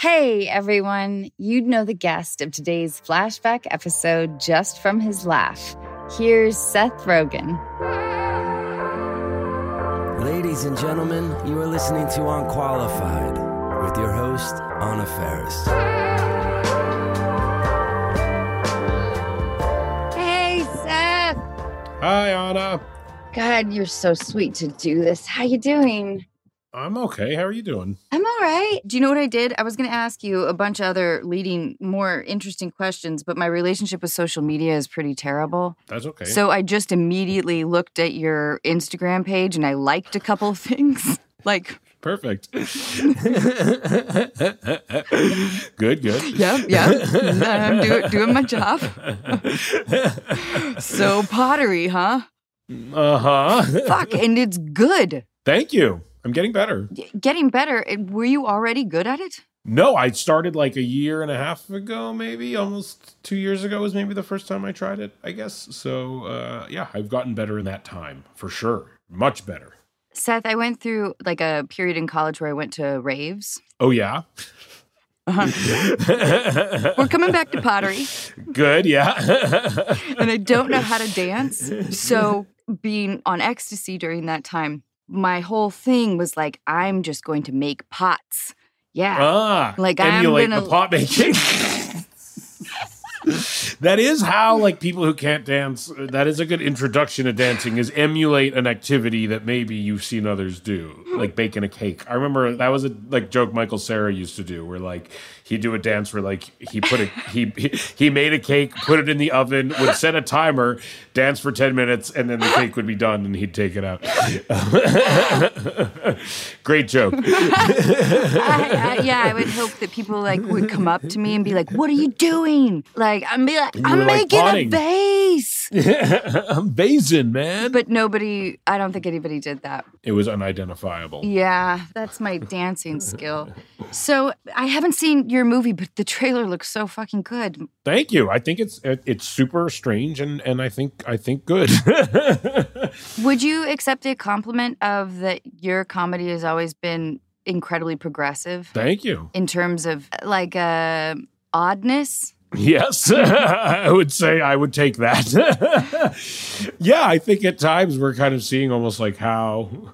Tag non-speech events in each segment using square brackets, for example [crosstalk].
Hey everyone, you'd know the guest of today's flashback episode just from his laugh. Here's Seth Rogen. Ladies and gentlemen, you are listening to Unqualified with your host, Anna Faris. Hey Seth. Hi, Anna. God, you're so sweet to do this. How you doing? I'm okay. How are you doing? I'm all right. Do you know what I did? I was going to ask you a bunch of other leading, more interesting questions, but my relationship with social media is pretty terrible. That's okay. So I just immediately looked at your Instagram page and I liked a couple of [laughs] things. like, Perfect. [laughs] good, good. yep, yep. I'm do, doing my job. so [laughs] pottery, huh? Uh huh. Fuck, and it's good. Thank you. I'm getting better. Getting better. Were you already good at it? No, I started like a year and a half ago, maybe almost two years ago was maybe the first time I tried it, I guess. So, uh, yeah, I've gotten better in that time for sure. Much better. Seth, I went through like a period in college where I went to raves. Oh, yeah. We're coming back to pottery, [laughs] Good, yeah. and I don't know how to [laughs] dance. So, being on ecstasy during that time, my whole thing was like, I'm just going to make pots. Yeah. ah, Like, I'm emulate gonna- the pot making. [laughs] that is how like people who can't dance that is a good introduction to dancing is emulate an activity that maybe you've seen others do like baking a cake i remember that was a like joke michael Cera used to do where like he'd do a dance where like he put a he he- he made a cake put it in the oven would set a timer dance for 10 minutes and then the cake would be done and he'd take it out [laughs] great joke [laughs] I, I, yeah, I would hope that people like would come up to me and be like, "What are you doing?" Like, I'm be like, You "I'm were, like, making a vase." [laughs] i'm basing man But nobody, I don't think anybody did that. it was unidentifiable Yeah, that's my dancing skill. So I haven't seen your movie, but the trailer looks so fucking good. Thank you. I think it's it, it's super strange and and I think I think good. [laughs] Would you accept a compliment of that your comedy has always been incredibly progressive Thank you. in terms of like uh, oddness? Yes, [laughs] I would say I would take that. [laughs] yeah, I think at times we're kind of seeing almost like how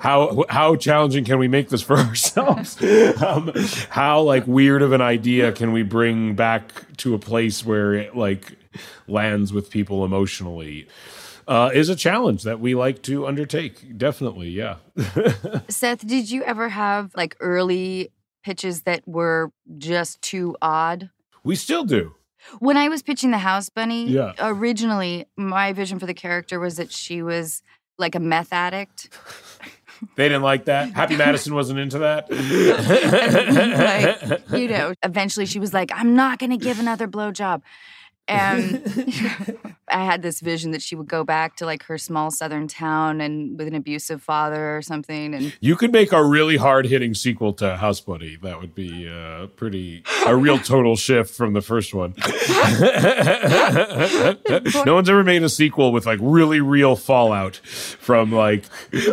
how how challenging can we make this for [laughs] ourselves? um, how like weird of an idea can we bring back to a place where it like lands with people emotionally? Uh, is a challenge that we like to undertake. Definitely, yeah. Seth, did you ever have like early pitches that were just too odd? We still do. When I was pitching the house bunny, Yeah. originally my vision for the character was that she was like a meth addict. They didn't like that. Happy Madison wasn't into that. [laughs] like, you know, eventually she was like, I'm not going to give another blowjob. And [laughs] I had this vision that she would go back to like her small southern town and with an abusive father or something. And You could make a really hard hitting sequel to House Bunny. That would be uh, pretty a real [laughs] total shift from the first one. [laughs] [laughs] no one's ever made a sequel with like really real fallout from like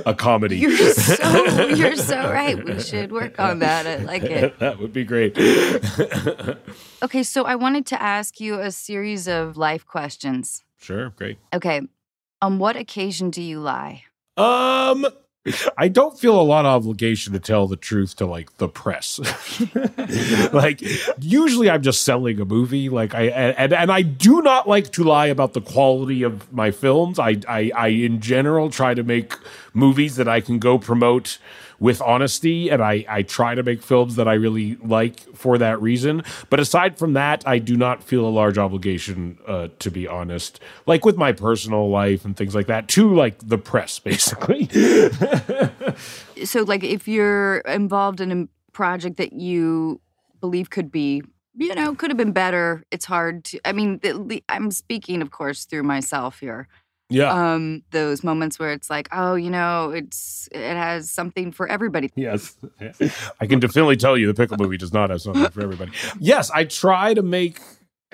a comedy. you're so, you're so right. We should work on that. I like it. that would be great. Okay, so I wanted to ask you a series of life questions. Sure, great. Okay, on what occasion do you lie? Um, I don't feel a lot of obligation to tell the truth to like the press. [laughs] like usually I'm just selling a movie. Like I and and I do not like to lie about the quality of my films. I I, I in general try to make movies that I can go promote with honesty, and I I try to make films that I really like for that reason. But aside from that, I do not feel a large obligation uh, to be honest, like with my personal life and things like that, to like the press, [laughs] basically. So, like, if you're involved in a project that you believe could be, you know, could have been better, it's hard to. I mean, I'm speaking, of course, through myself here. Yeah. Um, those moments where it's like, oh, you know, it's it has something for everybody. Yes, [laughs] I can definitely tell you the pickle movie does not have something for everybody. Yes, I try to make.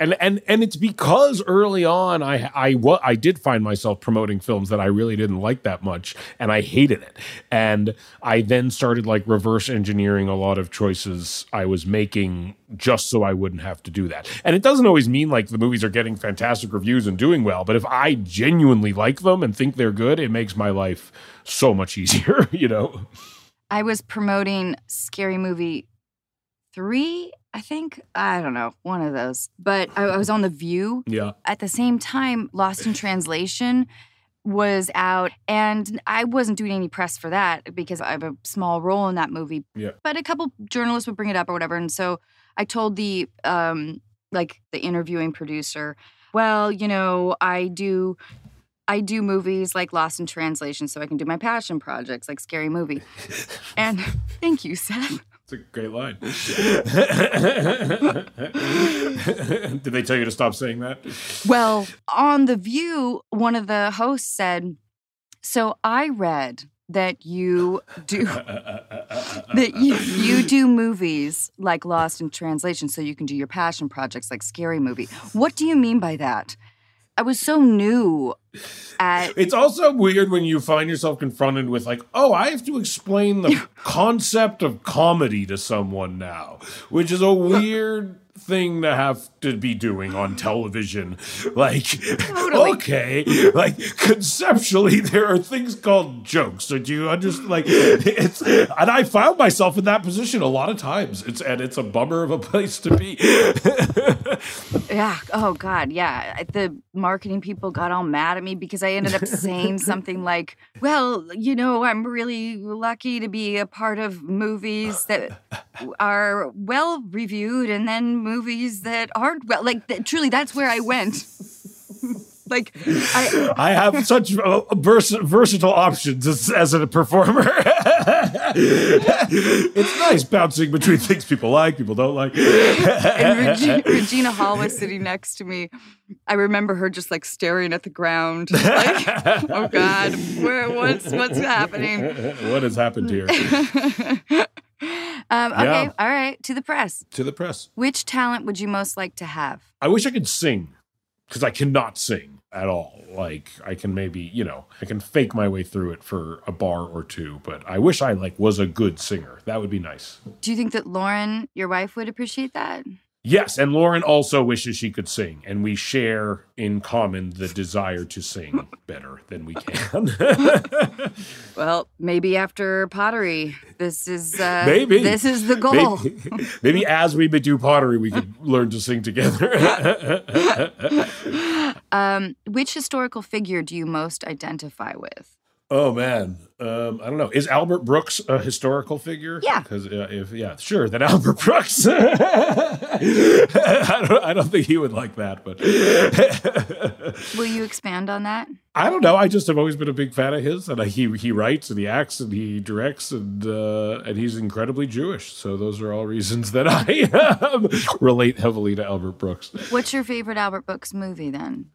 And, and and it's because early on I I wa- I did find myself promoting films that I really didn't like that much and I hated it. And I then started like reverse engineering a lot of choices I was making just so I wouldn't have to do that. And it doesn't always mean like the movies are getting fantastic reviews and doing well but if I genuinely like them and think they're good it makes my life so much [laughs] easier you know? I was promoting Scary Movie three, I think. I don't know, one of those. But I, I was on The View. yeah At the same time, Lost in Translation was out, and I wasn't doing any press for that because I have a small role in that movie. Yeah. But a couple journalists would bring it up or whatever, and so I told the um like the interviewing producer, well, you know, I do. I do movies like Lost in Translation, so I can do my passion projects like Scary Movie. [laughs] And thank you, Seth. It's a great line. [laughs] [laughs] Did they tell you to stop saying that? Well, on The View, one of the hosts said, So I read that you do [laughs] that you, you do movies like Lost in Translation so you can do your passion projects like Scary Movie. What do you mean by that? I was so new at [laughs] It's also weird when you find yourself confronted with, like, oh, I have to explain the [laughs] concept of comedy to someone now, which is a weird thing to have to be doing on television. Like, Totally. okay, like conceptually, there are things called jokes. So do you understand? Like, it's, and I found myself in that position a lot of times. It's and it's a bummer of a place to be. Yeah. Oh God. Yeah. The marketing people got all mad at me because I ended up saying [laughs] something like, "Well, you know, I'm really lucky to be a part of movies that [laughs] are well reviewed, and then movies that aren't well." Like, th- truly, that's where I went. [laughs] like, I I have such uh, vers- versatile options as, as a performer. [laughs] it's nice bouncing between things people like, people don't like. and Regi- Regina Hall was sitting next to me. I remember her just like staring at the ground, like, [laughs] "Oh God, where? What's what's happening?" what has happened here? Um, okay, Yeah. all right. To the press. to the press. Which talent would you most like to have? I wish I could sing because I cannot sing at all. Like I can maybe, you know, I can fake my way through it for a bar or two, but I wish I like was a good singer. That would be nice. Do you think that Lauren, your wife, would appreciate that? Yes, and Lauren also wishes she could sing, and we share in common the desire to sing [laughs] better than we can. [laughs] [laughs] Well, maybe after pottery, this is uh, Maybe. this is the goal. maybe, maybe as we do pottery, we could learn to sing together. Um, which historical figure do you most identify with? Oh man, um, I don't know. Is Albert Brooks a historical figure? Yeah. because uh, if yeah, sure, then [laughs] Albert Brooks. [laughs] I don't. I don't think he would like that, but [laughs] Will you expand on that? I don't know. I just have always been a big fan of his, and he he writes and he acts and he directs and uh, and he's incredibly Jewish. So those are all reasons that I um, relate heavily to Albert Brooks. What's your favorite Albert Brooks movie then?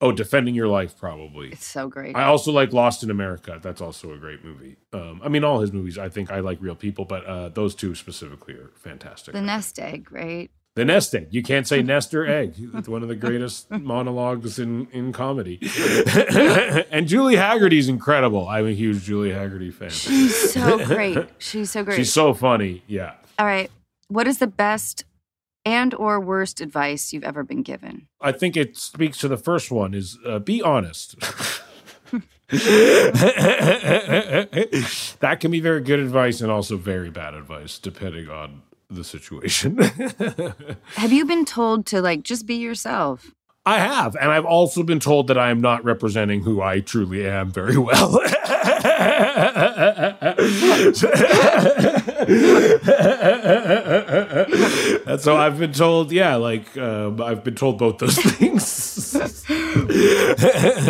Oh, defending your life, probably. It's so great. I also like Lost in America. That's also a great movie. Um, I mean, all his movies. I think I like real people, but uh, those two specifically are fantastic. the Nest Egg, right? The nest egg. You can't say [laughs] nest or egg. It's one of the greatest [laughs] monologues in, in comedy. [laughs] and Julie Hagerty's incredible. I'm a huge Julie Hagerty fan. She's so great. She's so great. She's so funny. Yeah. All right. What is the best and or worst advice you've ever been given? I think it speaks to the first one is uh, be honest. [laughs] [laughs] that can be very good advice and also very bad advice depending on the situation. [laughs] Have you been told to like just be yourself? I have, and I've also been told that I am not representing who I truly am very well. And [laughs] so I've been told, yeah, like um, I've been told both those [laughs] things.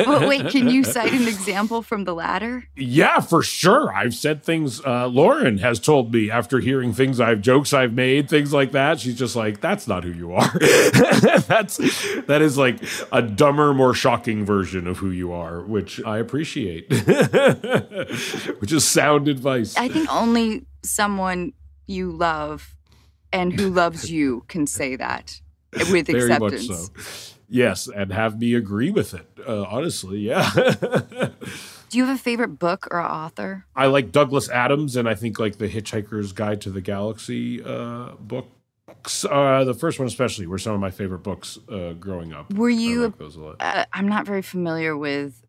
But wait, can you cite an example from the latter? yeah, for sure. I've said things. Uh, Lauren has told me after hearing things I've jokes I've made, things like that. She's just like, "That's not who you are." [laughs] That's that is like a dumber, more shocking version of who you are, which I appreciate. which is sound advice. I think only someone you love and who loves [laughs] you can say that with Very acceptance. much so. Yes, and have me agree with it. Uh, honestly, yeah. [laughs] Do you have a favorite book or author? I like Douglas Adams, and I think like the Hitchhiker's Guide to the Galaxy uh, books. Uh, the first one, especially, were some of my favorite books uh, growing up. Were you? like those a lot. Uh, I'm not very familiar with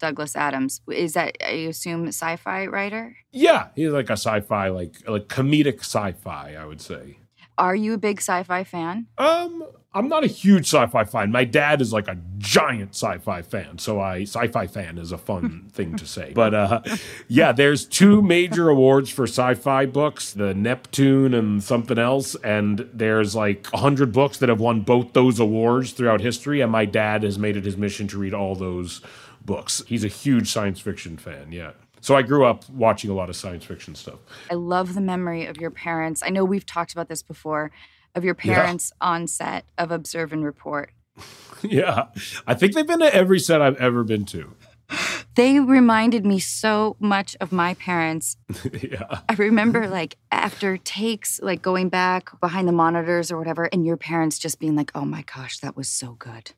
Douglas Adams. Is that I assume sci-fi writer? Yeah, he's like a sci-fi, like like comedic sci-fi. I would say. Are you a big sci-fi fan? Um, I'm not a huge sci-fi fan. My dad is like a giant sci-fi fan, so I sci-fi fan is a fun [laughs] thing to say. But uh, yeah, there's two major awards for sci-fi books: the Neptune and something else. And there's like a hundred books that have won both those awards throughout history. And my dad has made it his mission to read all those books. He's a huge science fiction fan. Yeah. So I grew up watching a lot of science fiction stuff. I love the memory of your parents. I know we've talked about this before, of your Yeah. parents on set of Observe and Report. [laughs] yeah, I think they've been to every set I've ever been to. They reminded me so much of my parents. [laughs] yeah. I remember like after takes, like going back behind the monitors or whatever, and your parents just being like, "Oh my gosh, that was so good."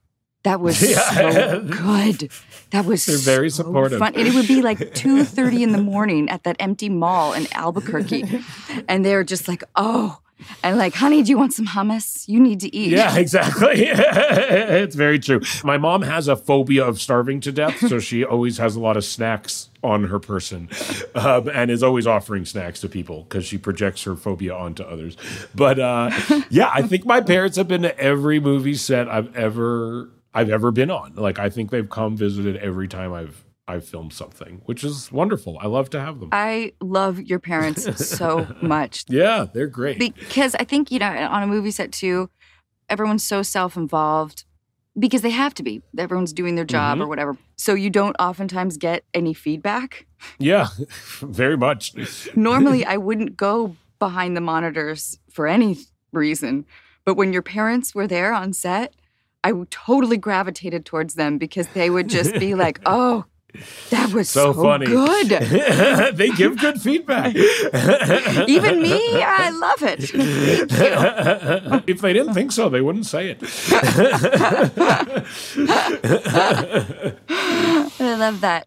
That was [laughs] Yeah. so good. That was They're very so supportive. Fun. And it would be like [laughs] two thirty in the morning at that empty mall in Albuquerque, [laughs] and they were just like, "Oh," and like, "Honey, do you want some hummus? You need to eat." Yeah, exactly. it's very true. My mom has a phobia of starving to death, so she always has a lot of snacks on her person um, and is always offering snacks to people because she projects her phobia onto others. But uh, yeah, I think my parents have been to every movie set I've ever I've ever been on. Like I think they've come visited every time I've I've filmed something, which is wonderful. I love to have them. I love your parents so [laughs] much. yeah, they're great. because I think you know on a movie set too, everyone's so self-involved because they have to be. Everyone's doing their job Mhm. or whatever, so you don't oftentimes get any feedback. yeah, [laughs] very much. Normally, [laughs] I wouldn't go behind the monitors for any reason, but when your parents were there on set, I totally gravitated towards them because they would just be [laughs] like, "Oh." That was So so, funny. good. [laughs] they give good feedback. [laughs] Even me, I love it. Thank you. if they didn't think so, they wouldn't say it. I love that.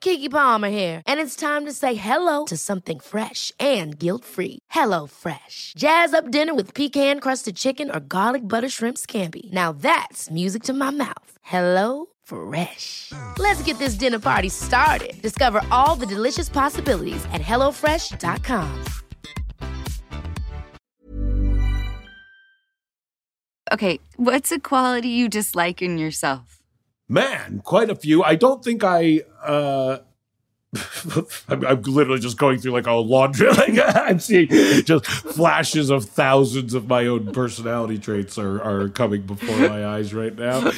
Keke Palmer here, and it's time to say hello to something fresh and guilt-free. Hello Fresh. Jazz up dinner with pecan-crusted chicken or garlic butter shrimp scampi. Now that's music to my mouth. Hello Fresh. Let's get this dinner party started. Discover all the delicious possibilities at hellofresh.com. Okay, what's a quality you dislike in yourself? Man, quite a few. I don't think I. Uh, [laughs] I'm, I'm literally just going through like a laundry. [laughs] Like I'm seeing just flashes of thousands of my own personality traits are are coming before my eyes right now.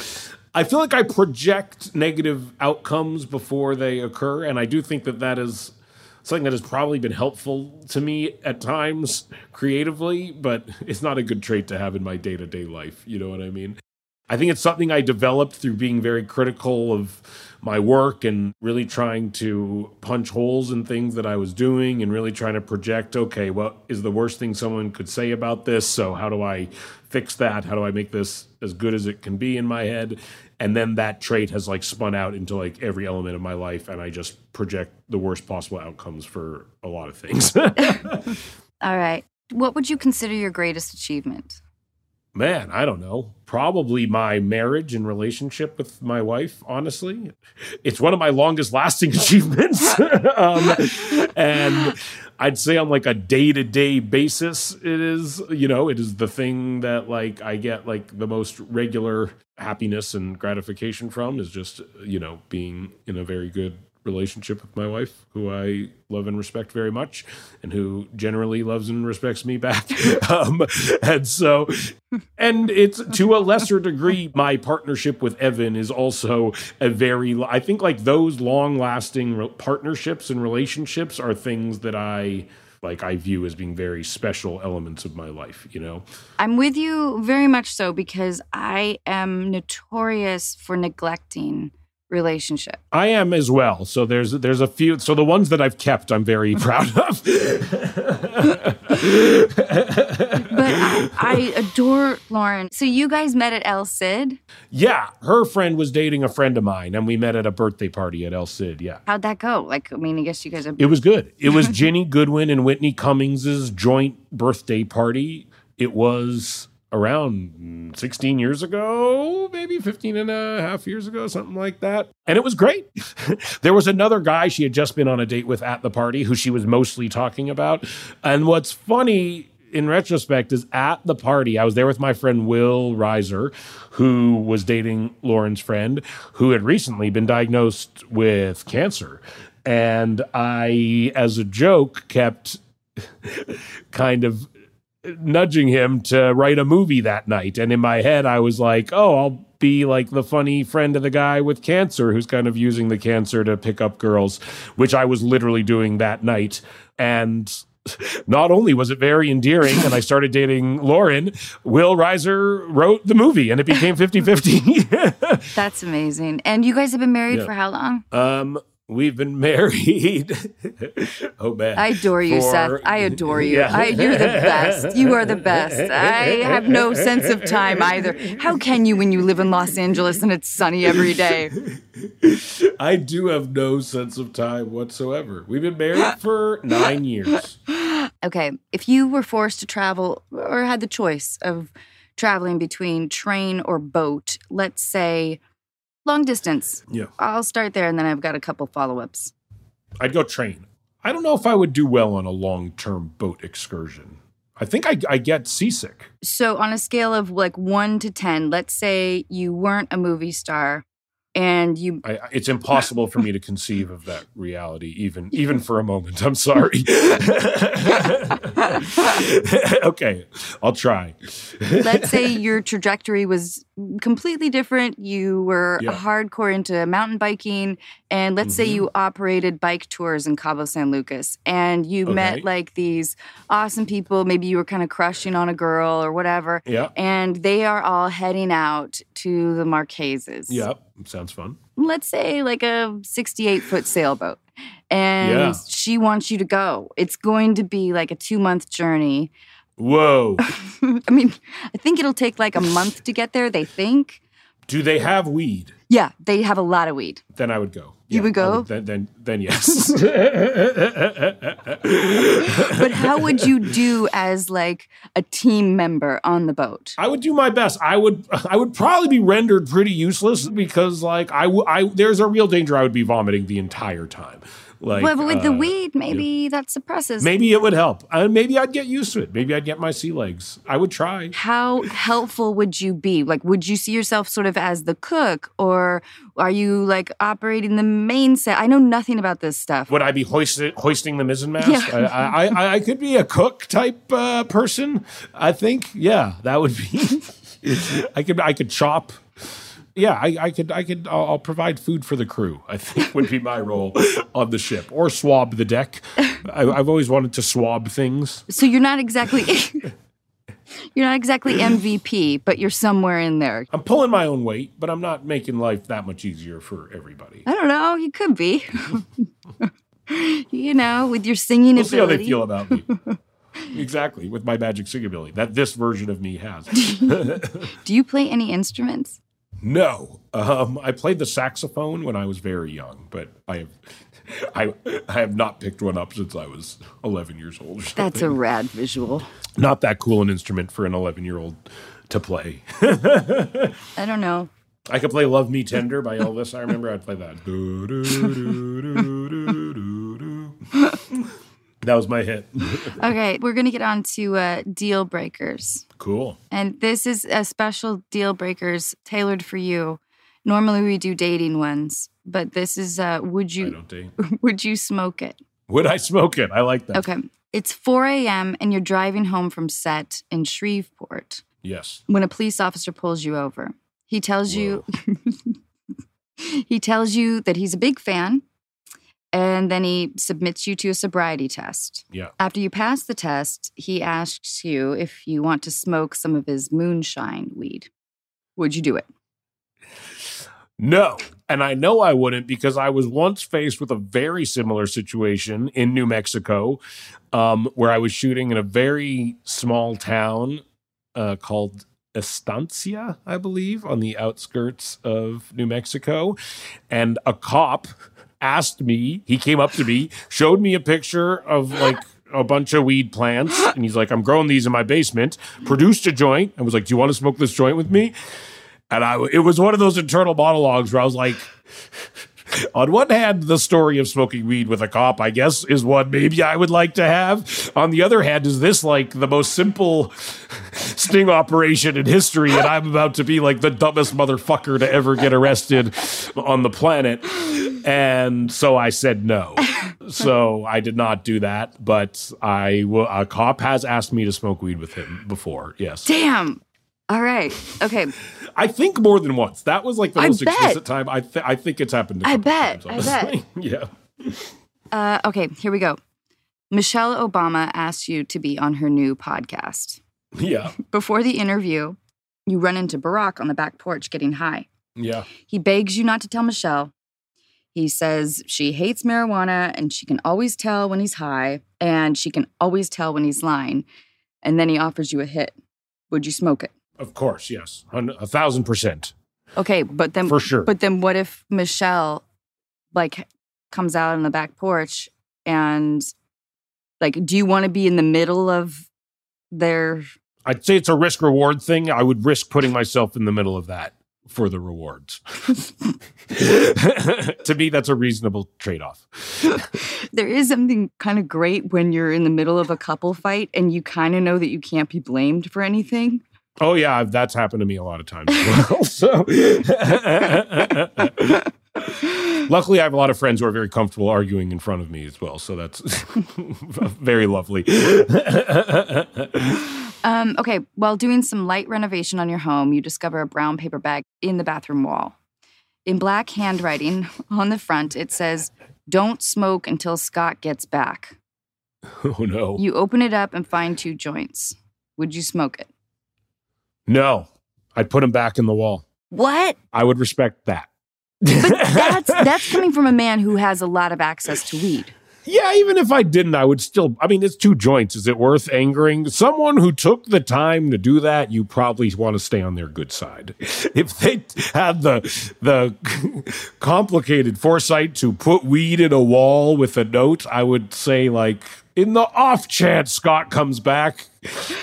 I feel like I project negative outcomes before they occur, and I do think that that is something that has probably been helpful to me at times creatively, but it's not a good trait to have in my day to day life. You know what I mean? I think it's something I developed through being very critical of my work and really trying to punch holes in things that I was doing and really trying to project okay, what is the worst thing someone could say about this? So, how do I fix that? How do I make this as good as it can be in my head? And then that trait has like spun out into like every element of my life, and I just project the worst possible outcomes for a lot of things. [laughs] [laughs] All right. What would you consider your greatest achievement? Man, I don't know. Probably my marriage and relationship with my wife, honestly. It's one of my longest lasting [laughs] achievements. [laughs] um, and I'd say on like a day to day basis, it is, you know, it is the thing that like I get like the most regular happiness and gratification from is just, you know, being in a very good relationship with my wife, who I love and respect very much, and who generally loves and respects me back. [laughs] um, and so, and it's [laughs] to a lesser degree, my partnership with Evan is also a very, I think, like those long lasting partnerships and relationships are things that I like I view as being very special elements of my life, you know? I'm with you very much so because I am notorious for neglecting relationship. I am as well. So there's there's a few so the ones that I've kept I'm very [laughs] proud of. But I, I adore Lauren. So you guys met at El Cid. yeah, her friend was dating a friend of mine and we met at a birthday party at El Cid, yeah. How'd that go? Like, I mean, I guess you guys are. It was good. It was [laughs] Ginny Goodwin and Whitney Cummings's joint birthday party. It was around 16 years ago, maybe 15 and a half years ago, something like that. And it was great. [laughs] there was another guy she had just been on a date with at the party who she was mostly talking about. And what's funny in retrospect is at the party, I was there with my friend Will Reiser, who was dating Lauren's friend, who had recently been diagnosed with cancer. And I, as a joke, kept [laughs] kind of nudging him to write a movie that night. And in my head, I was like, oh, I'll be like the funny friend of the guy with cancer who's kind of using the cancer to pick up girls, which I was literally doing that night. And [laughs] not only was it very endearing and I started dating Lauren, Will Reiser wrote the movie and it became 50 50. [laughs] That's amazing. And you guys have been married Yeah. for how long? um, we've been [laughs] married. oh, man. I adore you, For- Seth. I adore you. Yeah. I, you're the best. You are the best. I have no sense of time either. How can you when you live in Los Angeles and it's sunny every day? [laughs] I do have no sense of time whatsoever. We've been married [gasps] for nine years. Okay, if you were forced to travel or had the choice of traveling between train or boat, let's say long distance. Yeah. I'll start there and then I've got a couple follow ups. I'd go train. I don't know if I would do well on a long term boat excursion. I think I, I get seasick. So, on a scale of like one to 10, let's say you weren't a movie star and you I, it's impossible for me to conceive of that reality, even even for a moment. I'm sorry. [laughs] okay, I'll try. let's say [laughs] your trajectory was completely different. You were Yeah. hardcore into mountain biking, and let's say Mhm. you operated bike tours in Cabo San Lucas, and you Okay. met like these awesome people. Maybe you were kind of crushing on a girl or whatever, Yeah, and they are all heading out to the Marquesas. yeah, sounds fun. Let's say like a 68 foot sailboat. And Yeah. she wants you to go. It's going to be like a two month journey. Whoa. [laughs] I mean, I think it'll take like a month to get there, they think. Do they have weed? Yeah, they have a lot of weed. Then I would go. You would I go? then, then, then yes. [laughs] [laughs] But how would you do as like a team member on the boat? I would do my best. I would I would probably be rendered pretty useless because like I w- I there's a real danger I would be vomiting the entire time. Like well, but with the uh, weed, maybe that suppresses. Maybe it would help. Uh, maybe I'd get used to it. Maybe I'd get my sea legs. I would try. How helpful would you be? Like, would you see yourself sort of as the cook, or are you like operating the main set? I know nothing about this stuff. Would I be hoisted, hoisting the mizzen mast? Yeah. I, I, I, I could be a cook type uh, person. I think. Yeah, that would be. [laughs] I could I could chop. Yeah, I, I could I could I'll, I'll provide food for the crew. I think would be my role [laughs] on the ship, or swab the deck. I, I've always wanted to swab things. So you're not exactly [laughs] You're not exactly MVP, but you're somewhere in there. I'm pulling my own weight, but I'm not making life that much easier for everybody. I don't know. You could be. [laughs] you know, with your singing We'll see how they feel about me. exactly, with my magic sing ability that this version of me has. Do you play any instruments? No, um, I played the saxophone when I was very young, but I have, [laughs] I, I have not picked one up since I was 11 years old. That's a rad visual. not that cool an instrument for an 11 year old to play. [laughs] I don't know. I could play "Love Me Tender" by Elvis. I remember I'd play that. [laughs] That was my hit. [laughs] Okay, we're going to get on to uh, deal breakers. Cool. And this is a special deal breakers tailored for you. Normally we do dating ones, but this is uh, would I you don't date. [laughs] would you smoke it? Would I smoke it? I like that. Okay. It's 4 a.m. and you're driving home from set in Shreveport Yes. when a police officer pulls you over. He tells you [laughs] he tells you that he's a big fan and then he submits you to a sobriety test. Yeah. After you pass the test, he asks you if you want to smoke some of his moonshine weed. Would you do it? No. And I know I wouldn't because I was once faced with a very similar situation in New Mexico um, where I was shooting in a very small town uh, called Estancia, I believe, on the outskirts of New Mexico. And a cop asked me, he came up to me, showed me a picture of like, a bunch of weed plants, and he's like, I'm growing these in my basement. Produced a joint and was like, Do you want to smoke this joint with me? And I, it was one of those internal monologues where I was like, on one hand, the story of smoking weed with a cop, I guess, is one maybe I would like to have. On the other hand, is this like the most simple sting operation in history? And I'm about to be like the dumbest motherfucker to ever get arrested on the planet. And so I said no. [laughs] So I did not do that. But I will, a cop has asked me to smoke weed with him before. Yes. Damn. All right. Okay. I think more than once. That was like the I most bet. explicit time. I th- I think it's happened. I bet. times, I honestly. [laughs] yeah. Uh, okay, here we go. Michelle Obama asked you to be on her new podcast. Yeah. [laughs] Before the interview, you run into Barack on the back porch getting high. Yeah. He begs you not to tell Michelle. He says she hates marijuana and she can always tell when he's high and she can always tell when he's lying. And then he offers you a hit. Would you smoke it? Of course. Yes. A thousand percent. Okay, but then For sure. But then what if Michelle like comes out on the back porch and like do you want to be in the middle of their I'd say it's a risk reward thing. I would risk putting myself in the middle of that for the rewards. [laughs] to me, that's a reasonable trade off. there is something kind of great when you're in the middle of a couple fight and you kind of know that you can't be blamed for anything. Oh, yeah. That's happened to me a lot of times as [laughs] well. So. Luckily, I have a lot of friends who are very comfortable arguing in front of me as well. So that's [laughs] very lovely. Um, okay, while doing some light renovation on your home, you discover a brown paper bag in the bathroom wall. In black handwriting [laughs] on the front, it says, Don't smoke until Scott gets back. [laughs] oh, no. You open it up and find two joints. Would you smoke it? No, I'd put them back in the wall. What? I would respect that. But that's [laughs] that's coming from a man who has a lot of access to weed. Yeah, even if I didn't, I would still. I mean, it's two joints. Is it worth angering someone who took the time to do that? You probably want to stay on their good side. [laughs] If they had the the [laughs] complicated foresight to put weed in a wall with a note, I would say like, in the off chance Scott comes back,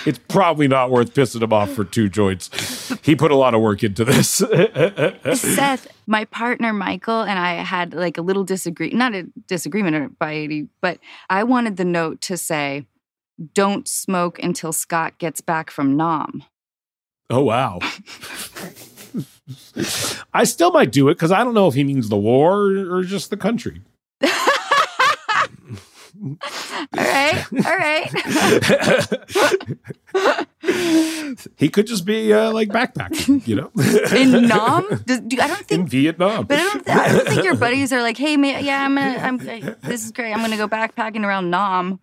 it's probably not worth pissing him off for two joints. He put a lot of work into this. [laughs] Seth, my partner Michael and I had like a little disagree not a disagreement by any, but I wanted the note to say, "Don't smoke until Scott gets back from Nam." Oh wow. [laughs] I still might do it because I don't know if he means the war or just the country. [laughs] [laughs] All right, all right. [laughs] He could just be uh, like backpacking, you know, In Nam, Does, do, I don't in think. Vietnam. But I don't, I don't think your buddies are like, "Hey, man, yeah, I'm gonna, I'm, this is great. I'm gonna go backpacking around Nam."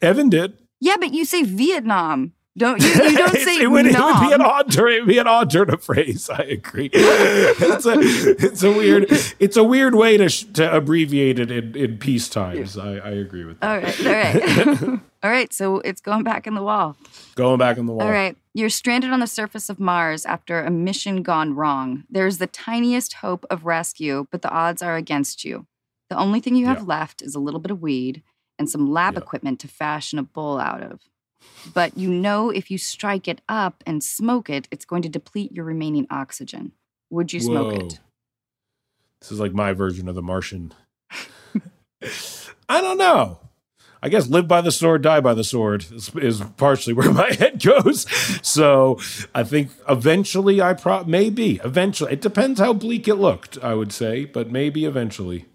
Evan did. Yeah, but you say Vietnam. Don't you, you don't [laughs] say it, would, it would be an odd turn. It would be an odd turn of phrase. I agree. [laughs] it's a it's a weird it's a weird way to sh- to abbreviate it in, in peace times. I, I agree with that. All right, all right. [laughs] all right, so it's going back in the wall. Going back in the wall. All right. You're stranded on the surface of Mars after a mission gone wrong. There's the tiniest hope of rescue, but the odds are against you. The only thing you have Yeah. left is a little bit of weed and some lab Yeah. equipment to fashion a bowl out of. But you know if you strike it up and smoke it, it's going to deplete your remaining oxygen. Would you smoke Whoa. it? This is like my version of the Martian. I don't know. I guess live by the sword, die by the sword is, is partially where [laughs] my head goes. So I think eventually I pro maybe eventually it depends how bleak it looked. I would say, but maybe eventually.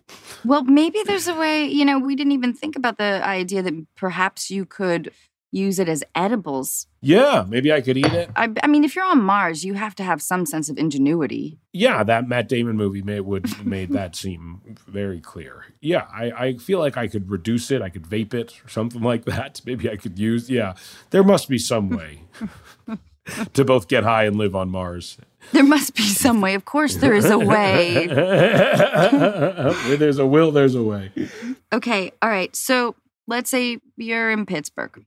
Well, maybe there's a way, you know, we didn't even think about the idea that perhaps you could use it as edibles. Yeah, maybe I could eat it. I, I mean, if you're on Mars, you have to have some sense of ingenuity. Yeah, that Matt Damon movie made would made that [laughs] seem very clear. Yeah, I, I feel like I could reduce it. I could vape it or something like that. [laughs] Maybe I could use. Yeah, there must be some way [laughs] to both get high and live on Mars. There must be some way. Of course, there is a way. Where there's a will, there's a way. Okay, all right. So let's say you're in Pittsburgh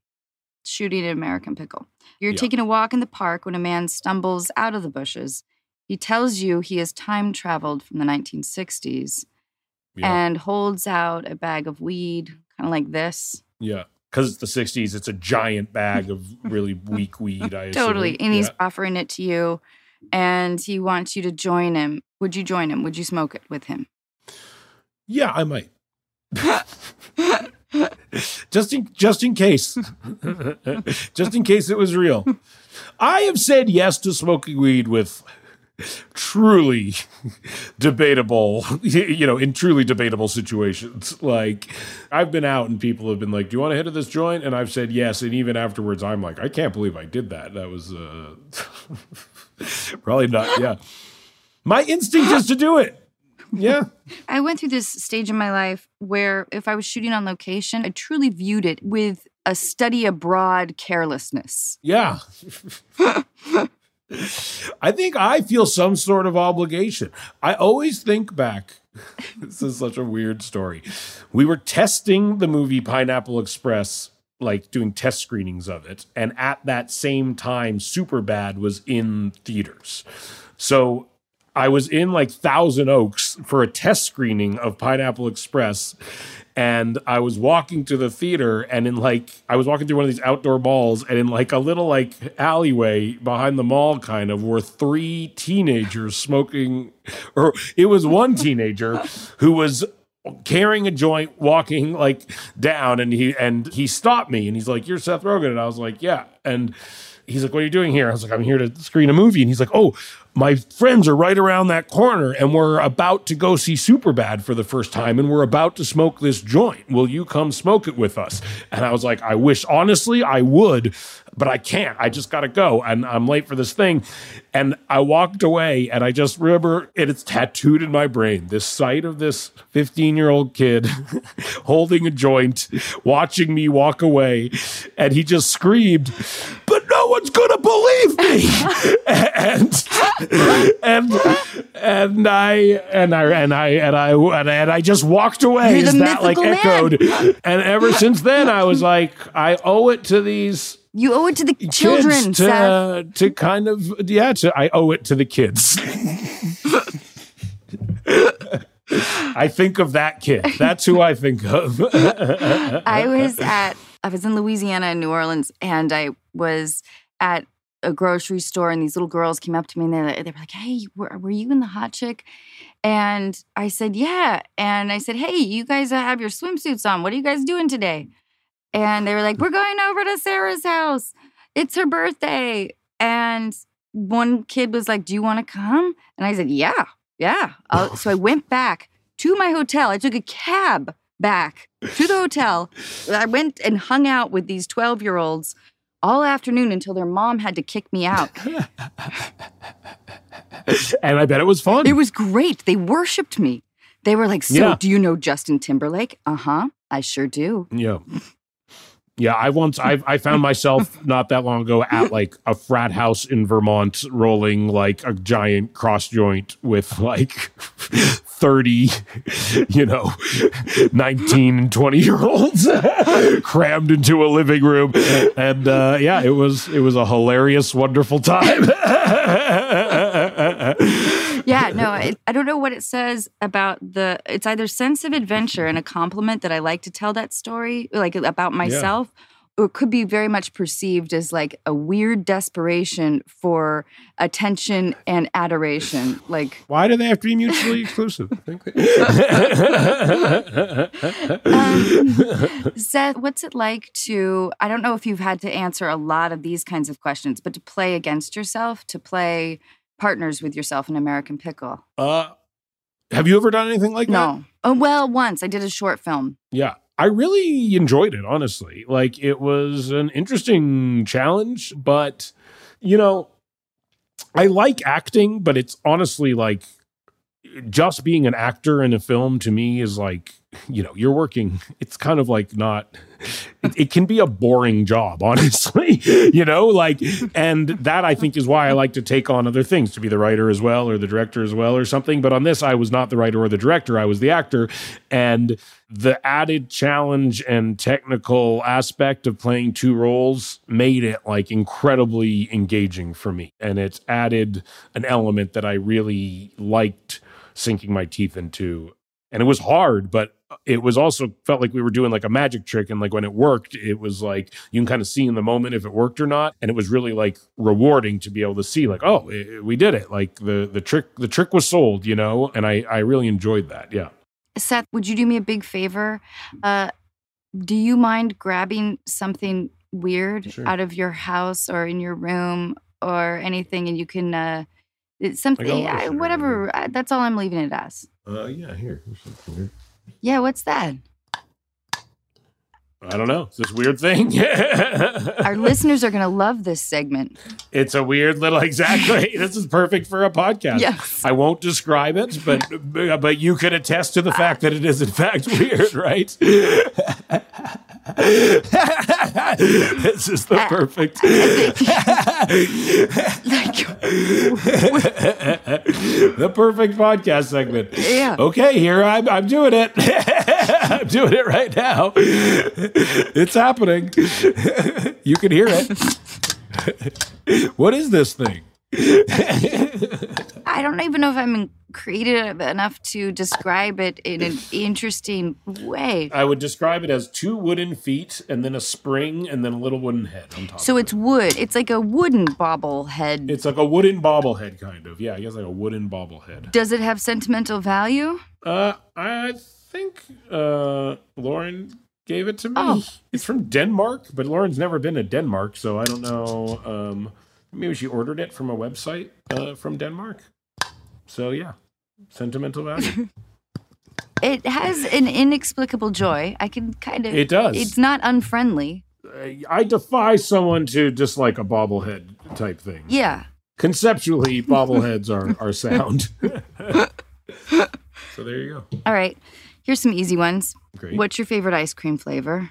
shooting an American Pickle. You're Yeah. taking a walk in the park when a man stumbles out of the bushes. He tells you he has time traveled from the 1960s Yeah, and holds out a bag of weed, kind of like this. yeah. Because it's the '60s, it's a giant bag of really [laughs] weak weed. I assume. Totally. And he's Yeah. offering it to you and he wants you to join him. Would you join him? Would you smoke it with him? Yeah, I might. [laughs] [laughs] just in just in case. [laughs] just in case it was real. I have said yes to smoking weed with truly [laughs] debatable, you know, in truly debatable situations. Like I've been out and people have been like, "Do you want to hit of this joint?" and I've said yes, and even afterwards I'm like, "I can't believe I did that." That was uh probably not, yeah. My instinct is to do it. Yeah. [laughs] I went through this stage in my life where if I was shooting on location, I truly viewed it with a study abroad carelessness. Yeah. [laughs] I think I feel some sort of obligation. I always think back. [laughs] This is such a weird story. We were testing the movie Pineapple Express, like doing test screenings of it. And at that same time, Superbad was in theaters. So I was in like Thousand Oaks for a test screening of Pineapple Express. And I was walking to the theater, and in like, I was walking through one of these outdoor malls, and in like a little like alleyway behind the mall, kind of, were three teenagers smoking, or it was one teenager who was carrying a joint walking like down and he and he stopped me and he's like you're Seth Rogen and I was like yeah and he's like what are you doing here I was like I'm here to screen a movie and he's like oh my friends are right around that corner and we're about to go see Superbad for the first time and we're about to smoke this joint will you come smoke it with us and I was like I wish honestly I would but I can't. I just got to go and I'm late for this thing. And I walked away and I just remember and it's tattooed in my brain this sight of this 15 year old kid [laughs] holding a joint, watching me walk away. And he just screamed, But one's to believe me. [laughs] and, and, and I, and I, and I, and I, and I, and I just walked away You're the that like man. echoed. And ever [laughs] since then, I was like, I owe it to these You owe it to the children, to, to kind of yeah to, i owe it to the kids [laughs] i think of that kid that's who i think of I was at I was in Louisiana and New Orleans, and I was at a grocery store, and these little girls came up to me, and they, they were like, "Hey, were, were you in the hot chick?" And I said, "Yeah." And I said, "Hey, you guys have your swimsuits on. What are you guys doing today?" And they were like, "We're going over to Sarah's house. It's her birthday." And one kid was like, "Do you want to come?" And I said, "Yeah, yeah." I'll- so I went back to my hotel. I took a cab back to the hotel. I went and hung out with these 12 year olds all afternoon until their mom had to kick me out. [laughs] and i bet it was fun It was great. They worshiped me. They were like, So, Yeah. do you know Justin Timberlake? Uh huh. I sure do. yeah Yeah, I once I I found myself [laughs] not that long ago at like a frat house in Vermont rolling like a giant cross joint with like [laughs] 30 you know 19 and 20 year olds [laughs] crammed into a living room and uh yeah, it was it was a hilarious wonderful time. Yeah, [laughs] no, I, I don't know what it says about the. It's either sense of adventure and a compliment that I like to tell that story, like about myself, or it could be very much perceived as like a weird desperation for attention and adoration. Like, [laughs] Why do they have to be mutually exclusive? [laughs] um, Seth, what's it like to? I don't know if you've had to answer a lot of these kinds of questions, but to play against yourself, to play partners with yourself in American Pickle. uh have you ever done anything like that? No. Oh, well, once I did a short film. Yeah. I really enjoyed it, honestly. Like it was an interesting challenge, but you know, I like acting, but it's honestly like just being an actor in a film to me is like, you know, you're working, it's kind of like not it, it can be a boring job, [laughs] honestly. you know, like, and that I think is why I like to take on other things to be the writer as well or the director as well or something. But on this, I was not the writer or the director, I was the actor. And the added challenge and technical aspect of playing two roles made it like incredibly engaging for me. And it's added an element that I really liked sinking my teeth into. And it was hard, but it was also felt like we were doing like a magic trick. And like when it worked, it was like you can kind of see in the moment if it worked or not. And it was really like rewarding to be able to see like, oh, it, we did it. Like the the trick the trick was sold, you know. And I I really enjoyed that. Yeah. Seth, would you do me a big favor? Uh, do you mind grabbing something weird Sure. out of your house or in your room or anything, and you can uh, it's something, I got a lot of I, whatever. I, that's all I'm leaving it as. Uh, yeah. Here. Here. Yeah, what's that? I don't know. It's this weird thing. [laughs] Our listeners are gonna love this segment. It's a weird little [laughs] exactly. this is perfect for a podcast. Yes. I won't describe it, but but you can attest to the fact that it is in fact [laughs] weird, right? this is the perfect the perfect podcast segment. Yeah. Okay, here I'm I'm doing it. I'm [laughs] doing it right now. It's happening. You can hear it. What is this thing? I don't even know if I'm creative enough to describe it in an interesting way. I would describe it as two wooden feet and then a spring and then a little wooden head on top. So of it's wood. It's like a wooden bobblehead. it. it's like a wooden bobblehead kind of. Yeah, I guess like a wooden bobblehead. Does it have sentimental value? Uh I think uh Lauren gave it to me. Oh. It's from Denmark, but Lauren's never been to Denmark, so I don't know um maybe she ordered it from a website uh from Denmark. So yeah, sentimental value. [laughs] It has an inexplicable joy. I can kind of. It does. It's not unfriendly. I defy someone to dislike a bobblehead type thing. Yeah. Conceptually, bobbleheads [laughs] are are sound. [laughs] so there you go. All right. Here's some easy ones. Great. What's your favorite ice cream flavor?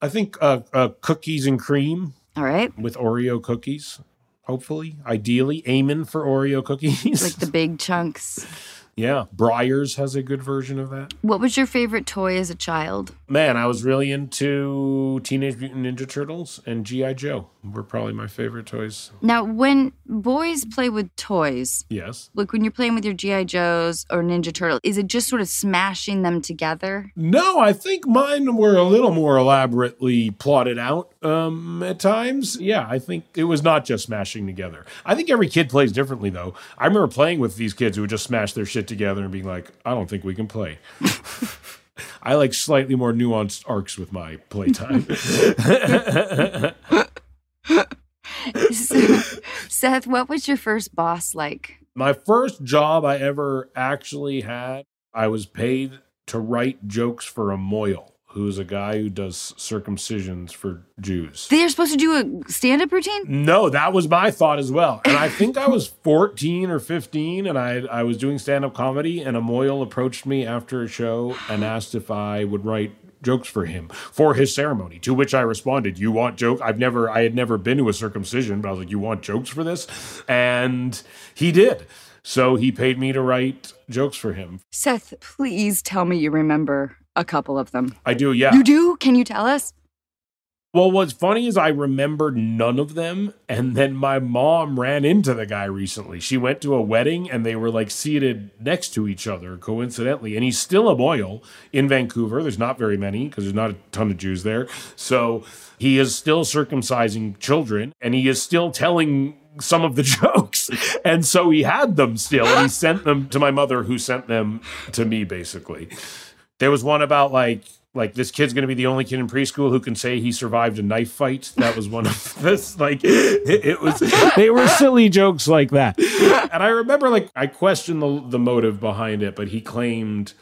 I think uh, uh, cookies and cream All right. with Oreo cookies. Hopefully, ideally, aiming for Oreo cookies. Like the big chunks. [laughs] yeah, Breyers has a good version of that. What was your favorite toy as a child? Man, I was really into Teenage Mutant Ninja Turtles and GI Joe. Were probably my favorite toys. Now, when boys play with toys, Yes. like when you're playing with your G.I. Joes or Ninja Turtle, is it just sort of smashing them together? No, I think mine were a little more elaborately plotted out um, at times. Yeah, I think it was not just smashing together. I think every kid plays differently, though. I remember playing with these kids who would just smash their shit together and being like, I don't think we can play. [laughs] I like slightly more nuanced arcs with my playtime. [laughs] [laughs] Seth, what was your first boss like? my first job I ever actually had, I was paid to write jokes for a moil, who's a guy who does circumcisions for Jews. They're supposed to do a stand up routine? No, that was my thought as well. And I think I was [laughs] 14 or 15 and I I was doing stand-up comedy and a moil approached me after a show and asked if I would write jokes for him for his ceremony. To which I responded, "You want joke? I've never, I had never been to a circumcision, but I was like, you want jokes for this?" And he did. So he paid me to write jokes for him. Seth, please tell me you remember a couple of them. I do, yeah. You do? Can you tell us? Well, what's funny is I remembered none of them. And then my mom ran into the guy recently. She went to a wedding and they were like seated next to each other, coincidentally. And he's still a moil in Vancouver. There's not very many because there's not a ton of Jews there. So he is still circumcising children and he is still telling some of the [laughs] jokes. And so he had them still and he sent them to my mother, who sent them to me, basically. There was one about like, like this kid's going to be the only kid in preschool who can say he survived a knife fight. That was one of [laughs] this. Like it, it was, they were silly jokes like that. And I remember like I questioned the the motive behind it, but he claimed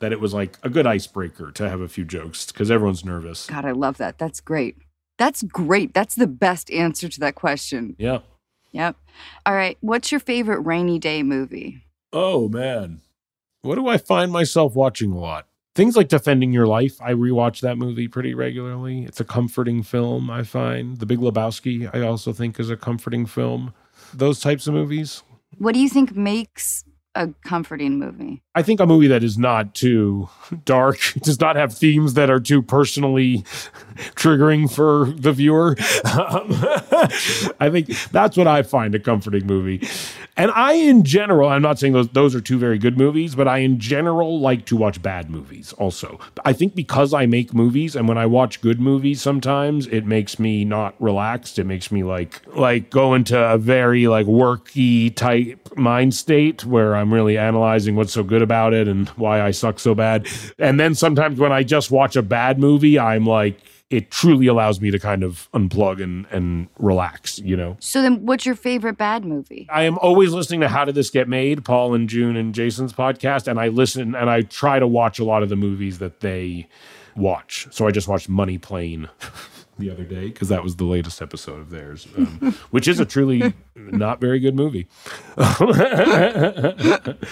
that it was like a good icebreaker to have a few jokes because everyone's nervous. God, I love that. That's great. That's great. That's the best answer to that question. Yeah. Yep. All right. What's your favorite rainy day movie? Oh man, what do I find myself watching a lot? Things like Defending Your Life. I rewatch that movie pretty regularly. It's a comforting film, I find. The Big Lebowski, I also think, is a comforting film. Those types of movies. What do you think makes a comforting movie? I think a movie that is not too dark, [laughs] does not have themes that are too personally [laughs] triggering for the viewer. [laughs] Um, I think that's what I find a comforting movie. And I, in general, I'm not saying those those are two very good movies, but I, in general, like to watch bad movies. Also, I think because I make movies, and when I watch good movies, sometimes it makes me not relaxed. It makes me like like go into a very like worky type mind state where I'm really analyzing what's so good about it and why I suck so bad. And then sometimes when I just watch a bad movie, I'm like it truly allows me to kind of unplug and and relax, you know. So then, what's your favorite bad movie? I am always listening to How Did This Get Made, Paul and June and Jason's podcast, and I listen and I try to watch a lot of the movies that they watch. So I just watched Money Plane [laughs] the other day because that was the latest episode of theirs, um, [laughs] which is a truly not very good movie. [laughs]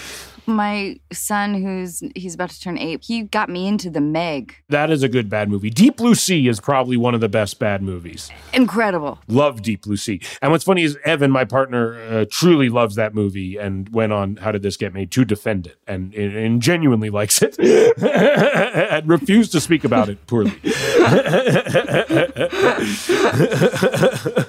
My son, who's he's about to turn eight, he got me into the Meg. that is a good bad movie. Deep Blue Sea is probably one of the best bad movies. Incredible. Love Deep Blue Sea. And what's funny is Evan, my partner, uh, truly loves that movie and went on How Did This Get Made to defend it and, and genuinely likes it [laughs] and refused to speak about it poorly. [laughs]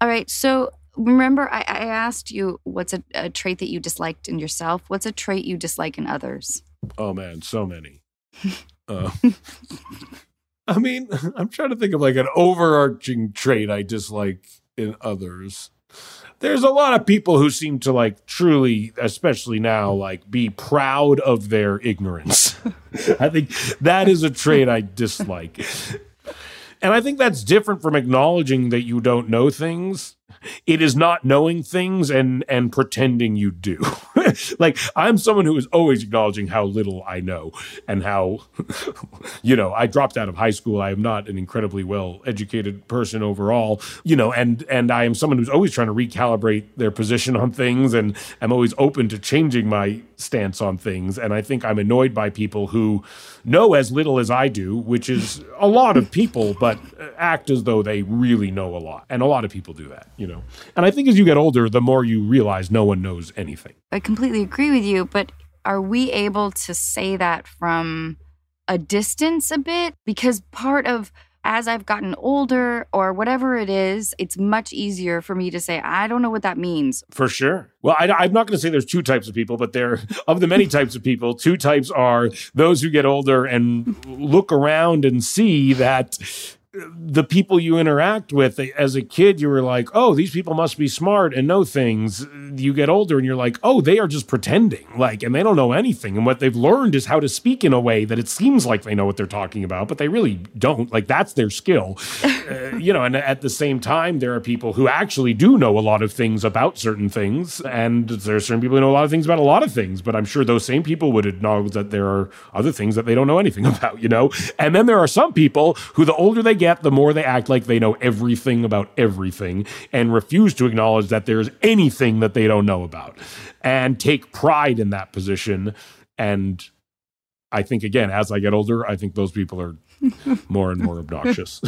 All right. So remember, I, I asked you what's a, a trait that you disliked in yourself. What's a trait you dislike in others? oh man, so many. [laughs] Uh, [laughs] I mean, [laughs] I'm trying to think of like an overarching trait I dislike in others. There's a lot of people who seem to like truly, especially now, like be proud of their ignorance. I think that is a trait I dislike. And I think that's different from acknowledging that you don't know things. It is not knowing things and and pretending you do. [laughs] like I'm someone who is always acknowledging how little I know and how [laughs] you know, I dropped out of high school. I am not an incredibly well educated person overall, you know, and and I am someone who's always trying to recalibrate their position on things and I'm always open to changing my stance on things and I think I'm annoyed by people who know as little as I do, which is a lot of people, but act as though they really know a lot. And a lot of people do that, you know. And I think as you get older, the more you realize no one knows anything. I completely agree with you, but are we able to say that from a distance a bit? Because part of as I've gotten older or whatever it is, it's much easier for me to say, I don't know what that means. For sure. Well, I, am not going to say there's two types of people, but there, of the many types of people, two types are those who get older and look around and see that the people you interact with as a kid, you were like, oh, these people must be smart and know things. You get older and you're like, oh, they are just pretending, like, and they don't know anything. And what they've learned is how to speak in a way that it seems like they know what they're talking about, but they really don't. Like, that's their skill. [laughs] uh, you know, and at the same time, there are people who actually do know a lot of things about certain things. And there are certain people who know a lot of things about a lot of things, but I'm sure those same people would acknowledge that there are other things that they don't know anything [laughs] about, you know? And then there are some people who, the older they get, the more they act like they know everything about everything and refuse to acknowledge that there's anything that they don't know about and take pride in that position. And I think again, as I get older, I think those people are more and more obnoxious.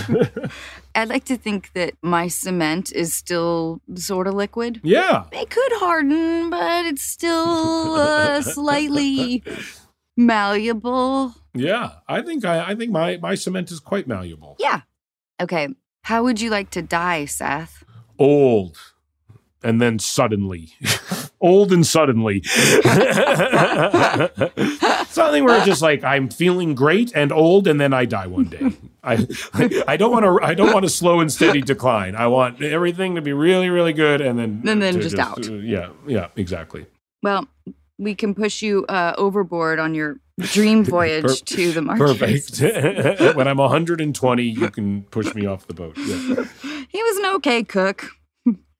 [laughs] I'd like to think that my cement is still sort of liquid. yeah. It could harden, but it's still uh, slightly [laughs] malleable. Yeah. I think I, I think my, my cement is quite malleable. Yeah. Okay. How would you like to die, Seth? Old. And then suddenly. [laughs] Old and suddenly. [laughs] Something where it's just like I'm feeling great and old and then I die one day. I I don't want to I don't want a slow and steady decline. I want everything to be really really good and then And then to just out. uh, yeah, yeah, exactly. Well, we can push you uh, overboard on your dream voyage Per- to the Marches. Perfect. [laughs] when I'm 120, you can push me off the boat. Yeah, [laughs] He was an okay cook.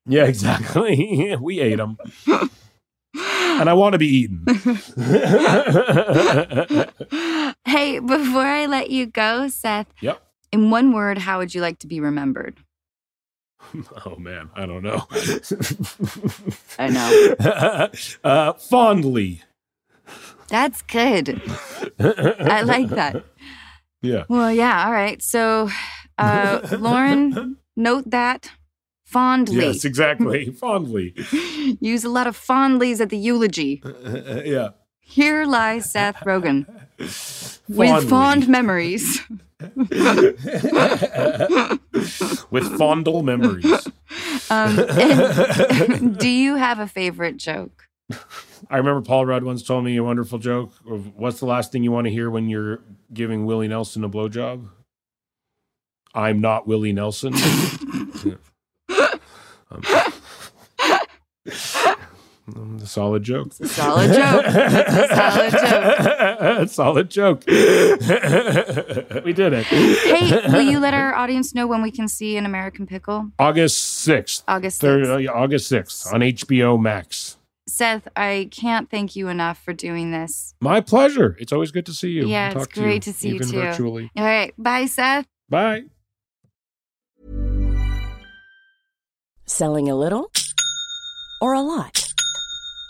yeah exactly. [laughs] we ate him. And I want to be eaten. hey, before I let you go, Seth, yep. in one word, how would you like to be remembered? Oh man, I don't know. I know. uh, fondly. That's good. [laughs] I like that. Yeah. Well, yeah. All right. So, uh, [laughs] Lauren, note that fondly. Yes, exactly. [laughs] fondly. Use a lot of fondlies at the eulogy. Yeah. Here lies Seth Rogen with fond memories. With fondle memories. Um, and do you have a favorite joke? I remember Paul Rudd once told me a wonderful joke of what's the last thing you want to hear when you're giving Willie Nelson a blowjob? I'm not Willie Nelson. [laughs] Um, um, solid joke. Solid joke. Solid joke. [laughs] solid joke. [laughs] we did it. Hey, will you let our audience know when we can see an American Pickle? August 6th. August Thir- 6th. uh, yeah, August 6th on HBO Max. Seth, I can't thank you enough for doing this. My pleasure. It's always good to see you. Yeah, it's talk to you, great to see you too. virtually. All right. Bye, Seth. Bye. Selling a little or a lot?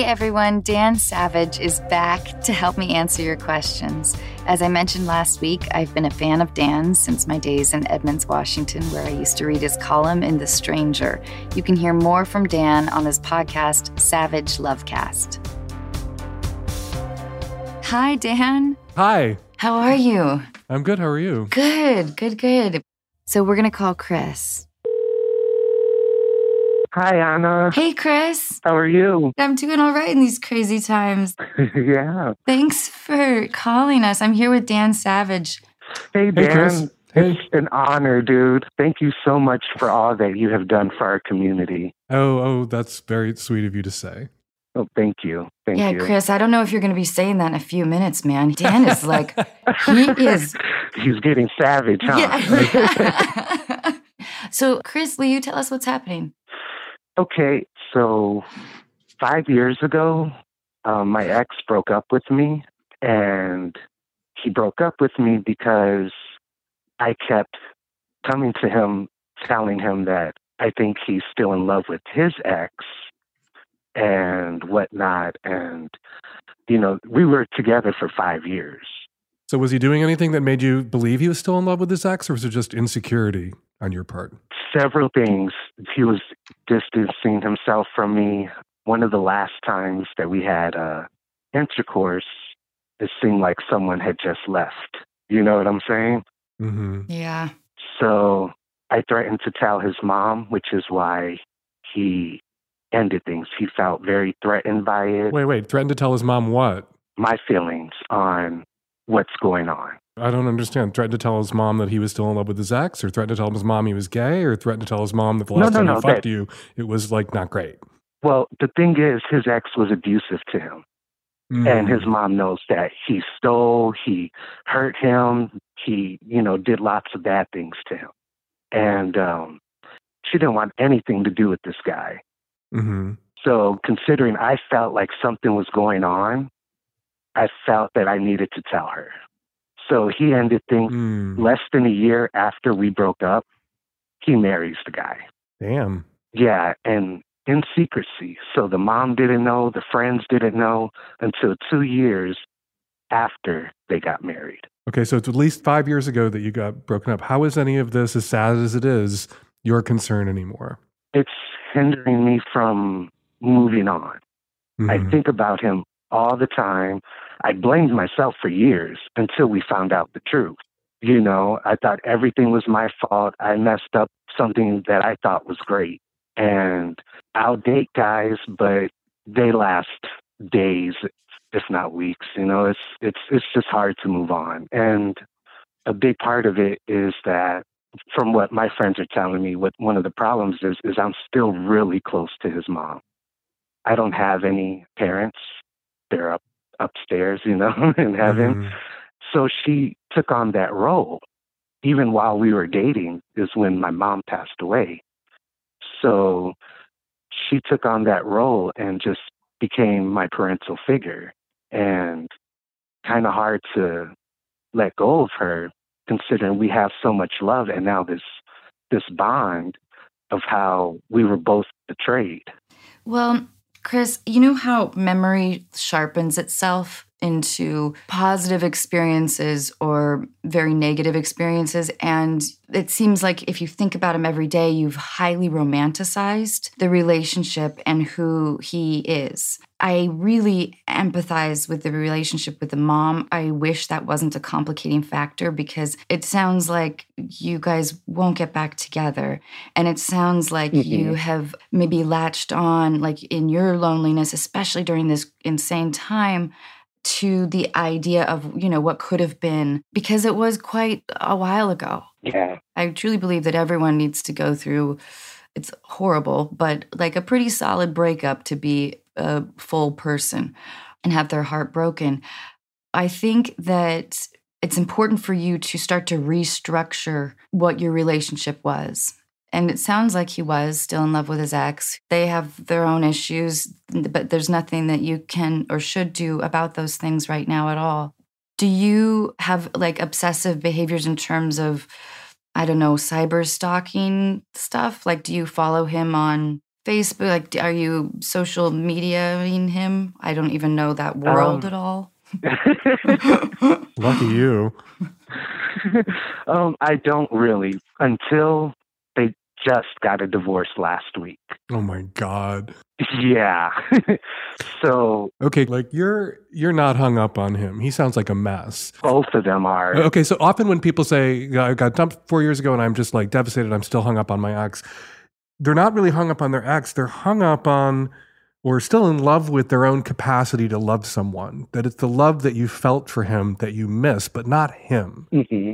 Hey everyone, Dan Savage is back to help me answer your questions. As I mentioned last week, I've been a fan of Dan's since my days in Edmonds, Washington, where I used to read his column in The Stranger. You can hear more from Dan on his podcast, Savage Lovecast. Hi, Dan. Hi, How are you? I'm good. How are you? Good, good, good. So we're going to call Chris. Hi, Anna. Hey, Chris. How are you? I'm doing all right in these crazy times. [laughs] yeah. Thanks for calling us. I'm here with Dan Savage. Hey, Hey, Chris. Dan. Hey. It's an honor, dude. Thank you so much for all that you have done for our community. Oh, oh, that's very sweet of you to say. Oh, thank you. Thank yeah, you. Chris, I don't know if you're going to be saying that in a few minutes, man. [laughs] Dan is like, he is. [laughs] He's getting savage, huh? Yeah. so, Chris, will you tell us what's happening? Okay, so five years ago, um, my ex broke up with me, and he broke up with me because I kept coming to him, telling him that I think he's still in love with his ex, and whatnot. And, you know, we were together for five years. So was he doing anything that made you believe he was still in love with his ex, or was it just insecurity on your part? Several things. He was distancing himself from me. One of the last times that we had uh, intercourse, it seemed like someone had just left. You know what I'm saying? Mm-hmm. Yeah. So I threatened to tell his mom, which is why he ended things. He felt very threatened by it. Wait, wait. Threatened to tell his mom what? My feelings on what's going on. I don't understand. Threatened to tell his mom that he was still in love with his ex, or threatened to tell his mom he was gay, or threatened to tell his mom that the last no, time no, he fucked that- you, it was like not great. Well, the thing is, his ex was abusive to him. And Mm. his mom knows that he stole, he hurt him, he, you know, did lots of bad things to him. And um, she didn't want anything to do with this guy. Mhm. So, considering I felt like something was going on, I felt that I needed to tell her. So, he ended things Mm. less than a year after we broke up. He marries the guy. Damn. Yeah, and in secrecy. So the mom didn't know, the friends didn't know until two years after they got married. Okay, so it's at least five years ago that you got broken up. How is any of this, as sad as it is, your concern anymore? It's hindering me from moving on. I Mhm. think about him all the time. I blamed myself for years until we found out the truth. You know, I thought everything was my fault. I messed up something that I thought was great. And I'll date guys, but they last days, if not weeks. You know, it's it's it's just hard to move on. And a big part of it is that from what my friends are telling me, what one of the problems is is I'm still really close to his mom. I don't have any parents. They're up upstairs, you know, [laughs] in heaven. Mhm. So she took on that role. Even while we were dating is when my mom passed away. So she took on that role and just became my parental figure and kind of hard to let go of her considering we have so much love and now this this bond of how we were both betrayed. Well, Chris, you know how memory sharpens itself into positive experiences or very negative experiences. And it seems like if you think about him every day, you've highly romanticized the relationship and who he is. I really empathize with the relationship with the mom. I wish that wasn't a complicating factor because it sounds like you guys won't get back together. And it sounds like mm-hmm. you have maybe latched on, like in your loneliness, especially during this insane time, to the idea of, you know, what could have been because it was quite a while ago. Yeah. I truly believe that everyone needs to go through it's horrible, but like a pretty solid breakup to be a full person and have their heart broken. I think that it's important for you to start to restructure what your relationship was. And it sounds like he was still in love with his ex. They have their own issues, but there's nothing that you can or should do about those things right now at all. Do you have like obsessive behaviors in terms of, I don't know, cyber stalking stuff? Like, do you follow him on Facebook? Like, are you social mediaing him? I don't even know that world Um, at all. [laughs] Lucky you. [laughs] um, I don't really until they just got a divorce last week. Oh my god. Yeah. [laughs] so Okay, like you're you're not hung up on him. He sounds like a mess. both of them are. Okay, so often when people say I got dumped four years ago and I'm just like devastated, I'm still hung up on my ex. They're not really hung up on their ex. They're hung up on or still in love with their own capacity to love someone. That it's the love that you felt for him that you miss, but not him. hmm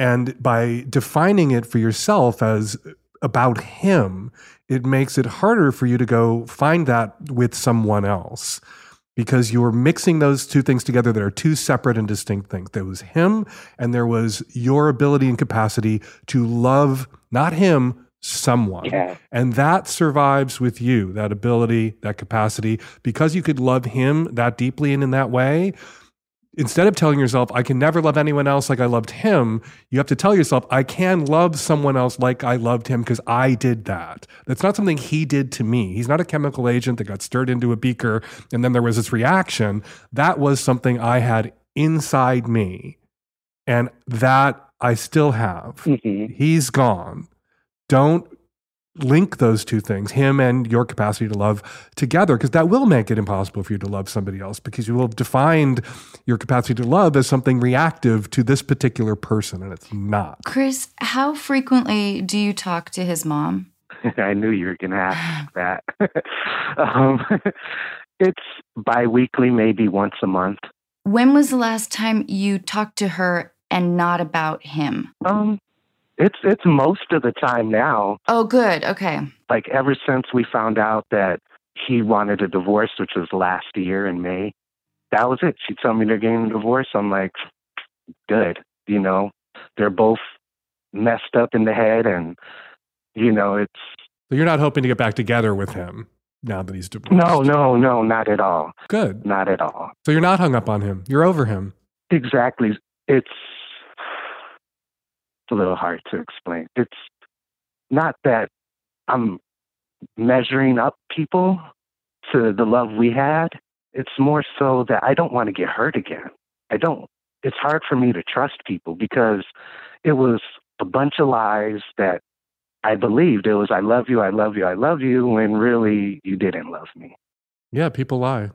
And by defining it for yourself as about him, it makes it harder for you to go find that with someone else because you're mixing those two things together that are two separate and distinct things. There was him, and there was your ability and capacity to love not him, someone. Yeah. And that survives with you, that ability, that capacity, because you could love him that deeply and in that way. Instead of telling yourself, I can never love anyone else like I loved him, you have to tell yourself, I can love someone else like I loved him because I did that. That's not something he did to me. He's not a chemical agent that got stirred into a beaker and then there was this reaction. That was something I had inside me. And that I still have. Mhm. He's gone. Don't link those two things, him and your capacity to love together, because that will make it impossible for you to love somebody else because you will have defined your capacity to love as something reactive to this particular person, and it's not. Chris, how frequently do you talk to his mom? [laughs] I knew you were going to ask [sighs] that. [laughs] um, [laughs] it's biweekly, maybe once a month. When was the last time you talked to her and not about him? Um, it's it's most of the time now. Oh, good. Okay. Like ever since we found out that he wanted a divorce, which was last year in May, that was it. She told me they're getting a divorce. I'm like, good. You know, they're both messed up in the head, and you know, it's So you're not hoping to get back together with him now that he's divorced. no, no, no, not at all, Good. not at all. So you're not hung up on him. You're over him. Exactly. It's it's a little hard to explain. It's not that I'm measuring up people to the love we had. It's more so that I don't want to get hurt again. I don't. It's hard for me to trust people because it was a bunch of lies that I believed. It was I love you, I love you, I love you, when really you didn't love me. Yeah, people lie.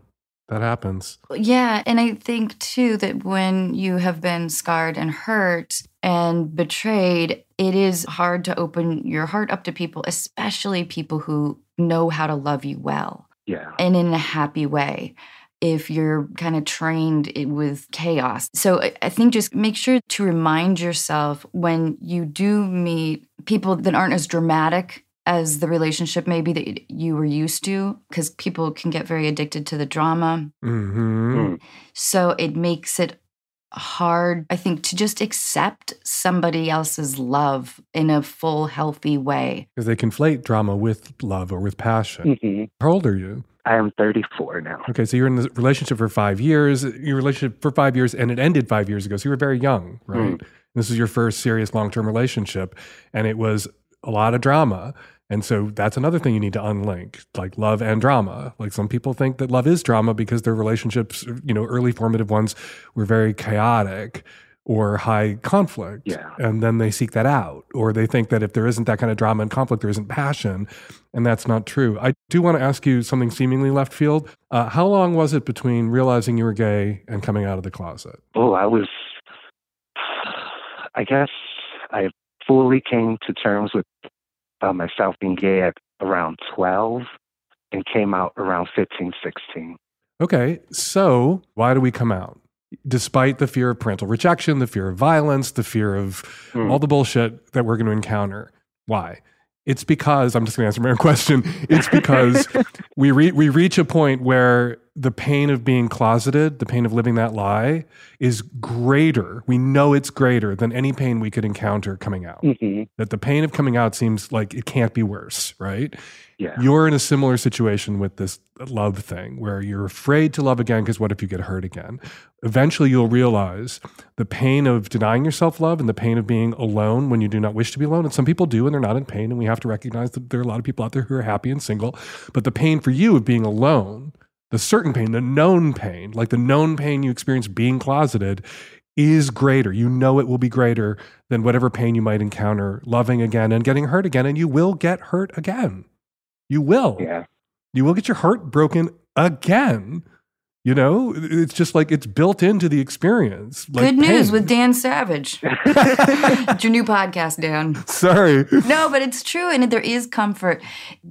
That happens. Yeah, and I think too that when you have been scarred and hurt and betrayed, it is hard to open your heart up to people, especially people who know how to love you well Yeah. and in a happy way. If you're kind of trained with chaos. So I- I think just make sure to remind yourself when you do meet people that aren't as dramatic as the relationship maybe that you were used to, because people can get very addicted to the drama. hmm Mm. So it makes it hard, I think, to just accept somebody else's love in a full, healthy way. Because they conflate drama with love or with passion. hmm How old are you? I am 34 now. Okay, so you're in this relationship for five years. Your relationship for five years, and it ended five years ago. So you were very young, right? This is your first serious long term relationship, and it was a lot of drama. And so that's another thing you need to unlink, like love and drama. Like some people think that love is drama because their relationships, you know, early formative ones were very chaotic or high conflict. Yeah. And then they seek that out. Or they think that if there isn't that kind of drama and conflict, there isn't passion. And that's not true. I do want to ask you something seemingly left field. Uh, how long was it between realizing you were gay and coming out of the closet? Oh, I was, I guess I fully came to terms with uh, myself being gay at around 12 and came out around 15, 16. Okay, so why do we come out? Despite the fear of parental rejection, the fear of violence, the fear of Hmm. all the bullshit that we're going to encounter. Why? It's because I'm just going to answer my own question. It's because [laughs] we re- we reach a point where the pain of being closeted, the pain of living that lie, is greater. We know it's greater than any pain we could encounter coming out. hmm That the pain of coming out seems like it can't be worse, right? Yeah. You're in a similar situation with this love thing where you're afraid to love again because what if you get hurt again? Eventually, you'll realize the pain of denying yourself love and the pain of being alone when you do not wish to be alone. And some people do, and they're not in pain. And we have to recognize that there are a lot of people out there who are happy and single. But the pain for you of being alone, the certain pain, the known pain, like the known pain you experience being closeted, is greater. You know it will be greater than whatever pain you might encounter loving again and getting hurt again. And you will get hurt again. You will. Yeah. You will get your heart broken again. You know, it's just like it's built into the experience. Like Good news pain. with Dan Savage. [laughs] it's your new podcast, Dan. Sorry. No, but it's true. And there is comfort.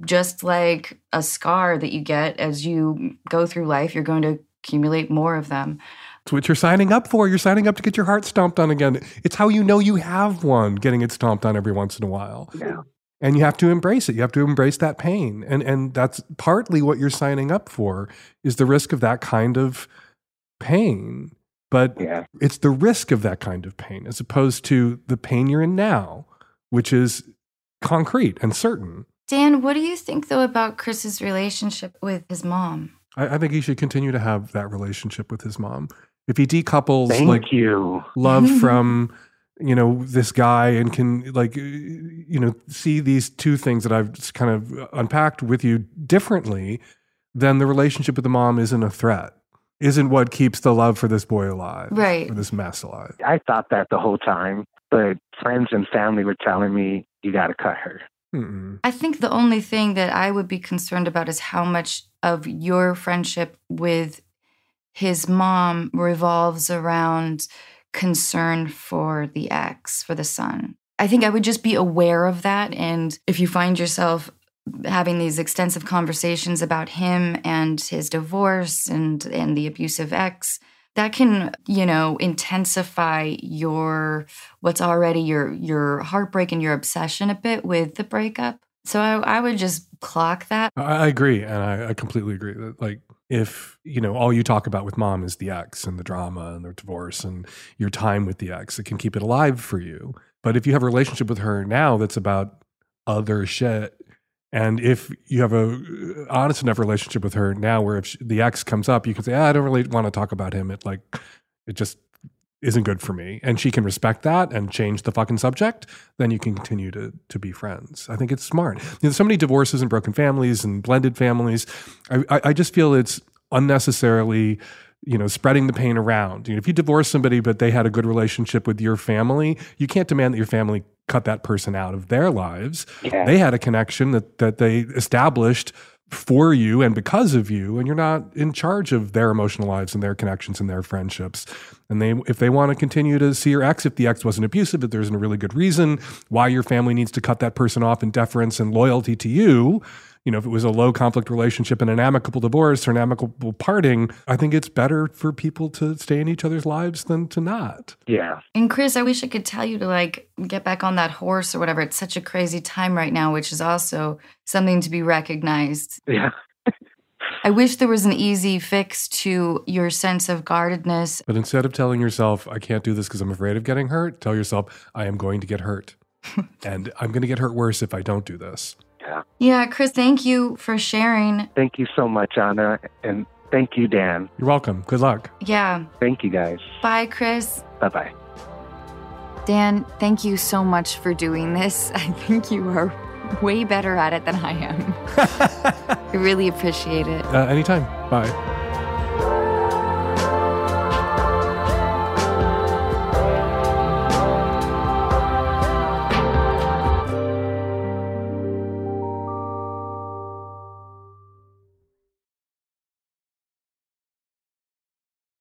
Just like a scar that you get as you go through life, you're going to accumulate more of them. It's what you're signing up for. You're signing up to get your heart stomped on again. It's how you know you have one, getting it stomped on every once in a while. Yeah. And you have to embrace it. You have to embrace that pain. And and that's partly what you're signing up for is the risk of that kind of pain. But Yeah. it's the risk of that kind of pain as opposed to the pain you're in now, which is concrete and certain. Dan, what do you think though about Chris's relationship with his mom? I, I think he should continue to have that relationship with his mom. if he decouples Thank like you. love [laughs] from you know this guy and can like uh, you know see these two things that I've just kind of unpacked with you differently, then the relationship with the mom isn't a threat. Isn't what keeps the love for this boy alive, Right. Or this mess alive. I thought that the whole time, but friends and family were telling me you got to cut her. Mm-mm. I think the only thing that I would be concerned about is how much of your friendship with his mom revolves around concern for the ex, for the son. I think I would just be aware of that. And if you find yourself having these extensive conversations about him and his divorce and and the abusive ex, that can, you know, intensify your what's already your your heartbreak and your obsession a bit with the breakup. So I, I would just clock that. I, agree, and I, I completely agree that like if you know all you talk about with mom is the ex and the drama and the divorce and your time with the ex, it can keep it alive for you. But if you have a relationship with her now that's about other shit, and if you have a uh, honest enough relationship with her now, where if she, the ex comes up, you can say, ah, "I don't really want to talk about him." It like it just isn't good for me, and she can respect that and change the fucking subject. Then you can continue to to be friends. I think it's smart. You know, there's so many divorces and broken families and blended families. I, I, I just feel it's unnecessarily you know spreading the pain around you know, if you divorce somebody but they had a good relationship with your family you can't demand that your family cut that person out of their lives Yeah. they had a connection that that they established for you and because of you and you're not in charge of their emotional lives and their connections and their friendships. And they if they want to continue to see your ex if the ex wasn't abusive if there's a really good reason why your family needs to cut that person off in deference and loyalty to you you know if it was a low conflict relationship and an amicable divorce or an amicable parting i think it's better for people to stay in each other's lives than to not Yeah. And Chris, I wish I could tell you to like get back on that horse or whatever. It's such a crazy time right now, which is also something to be recognized. Yeah. I wish there was an easy fix to your sense of guardedness. but instead of telling yourself i can't do this because i'm afraid of getting hurt tell yourself i am going to get hurt [laughs] and i'm going to get hurt worse if i don't do this Yeah. Yeah, Chris, thank you for sharing. Thank you so much, Anna. And thank you, Dan. you're welcome good luck Yeah. Thank you, guys. Bye, Chris. Bye bye. Dan, thank you so much for doing this. [laughs] I think you are way better at it than I am. [laughs] I really appreciate it. uh, anytime bye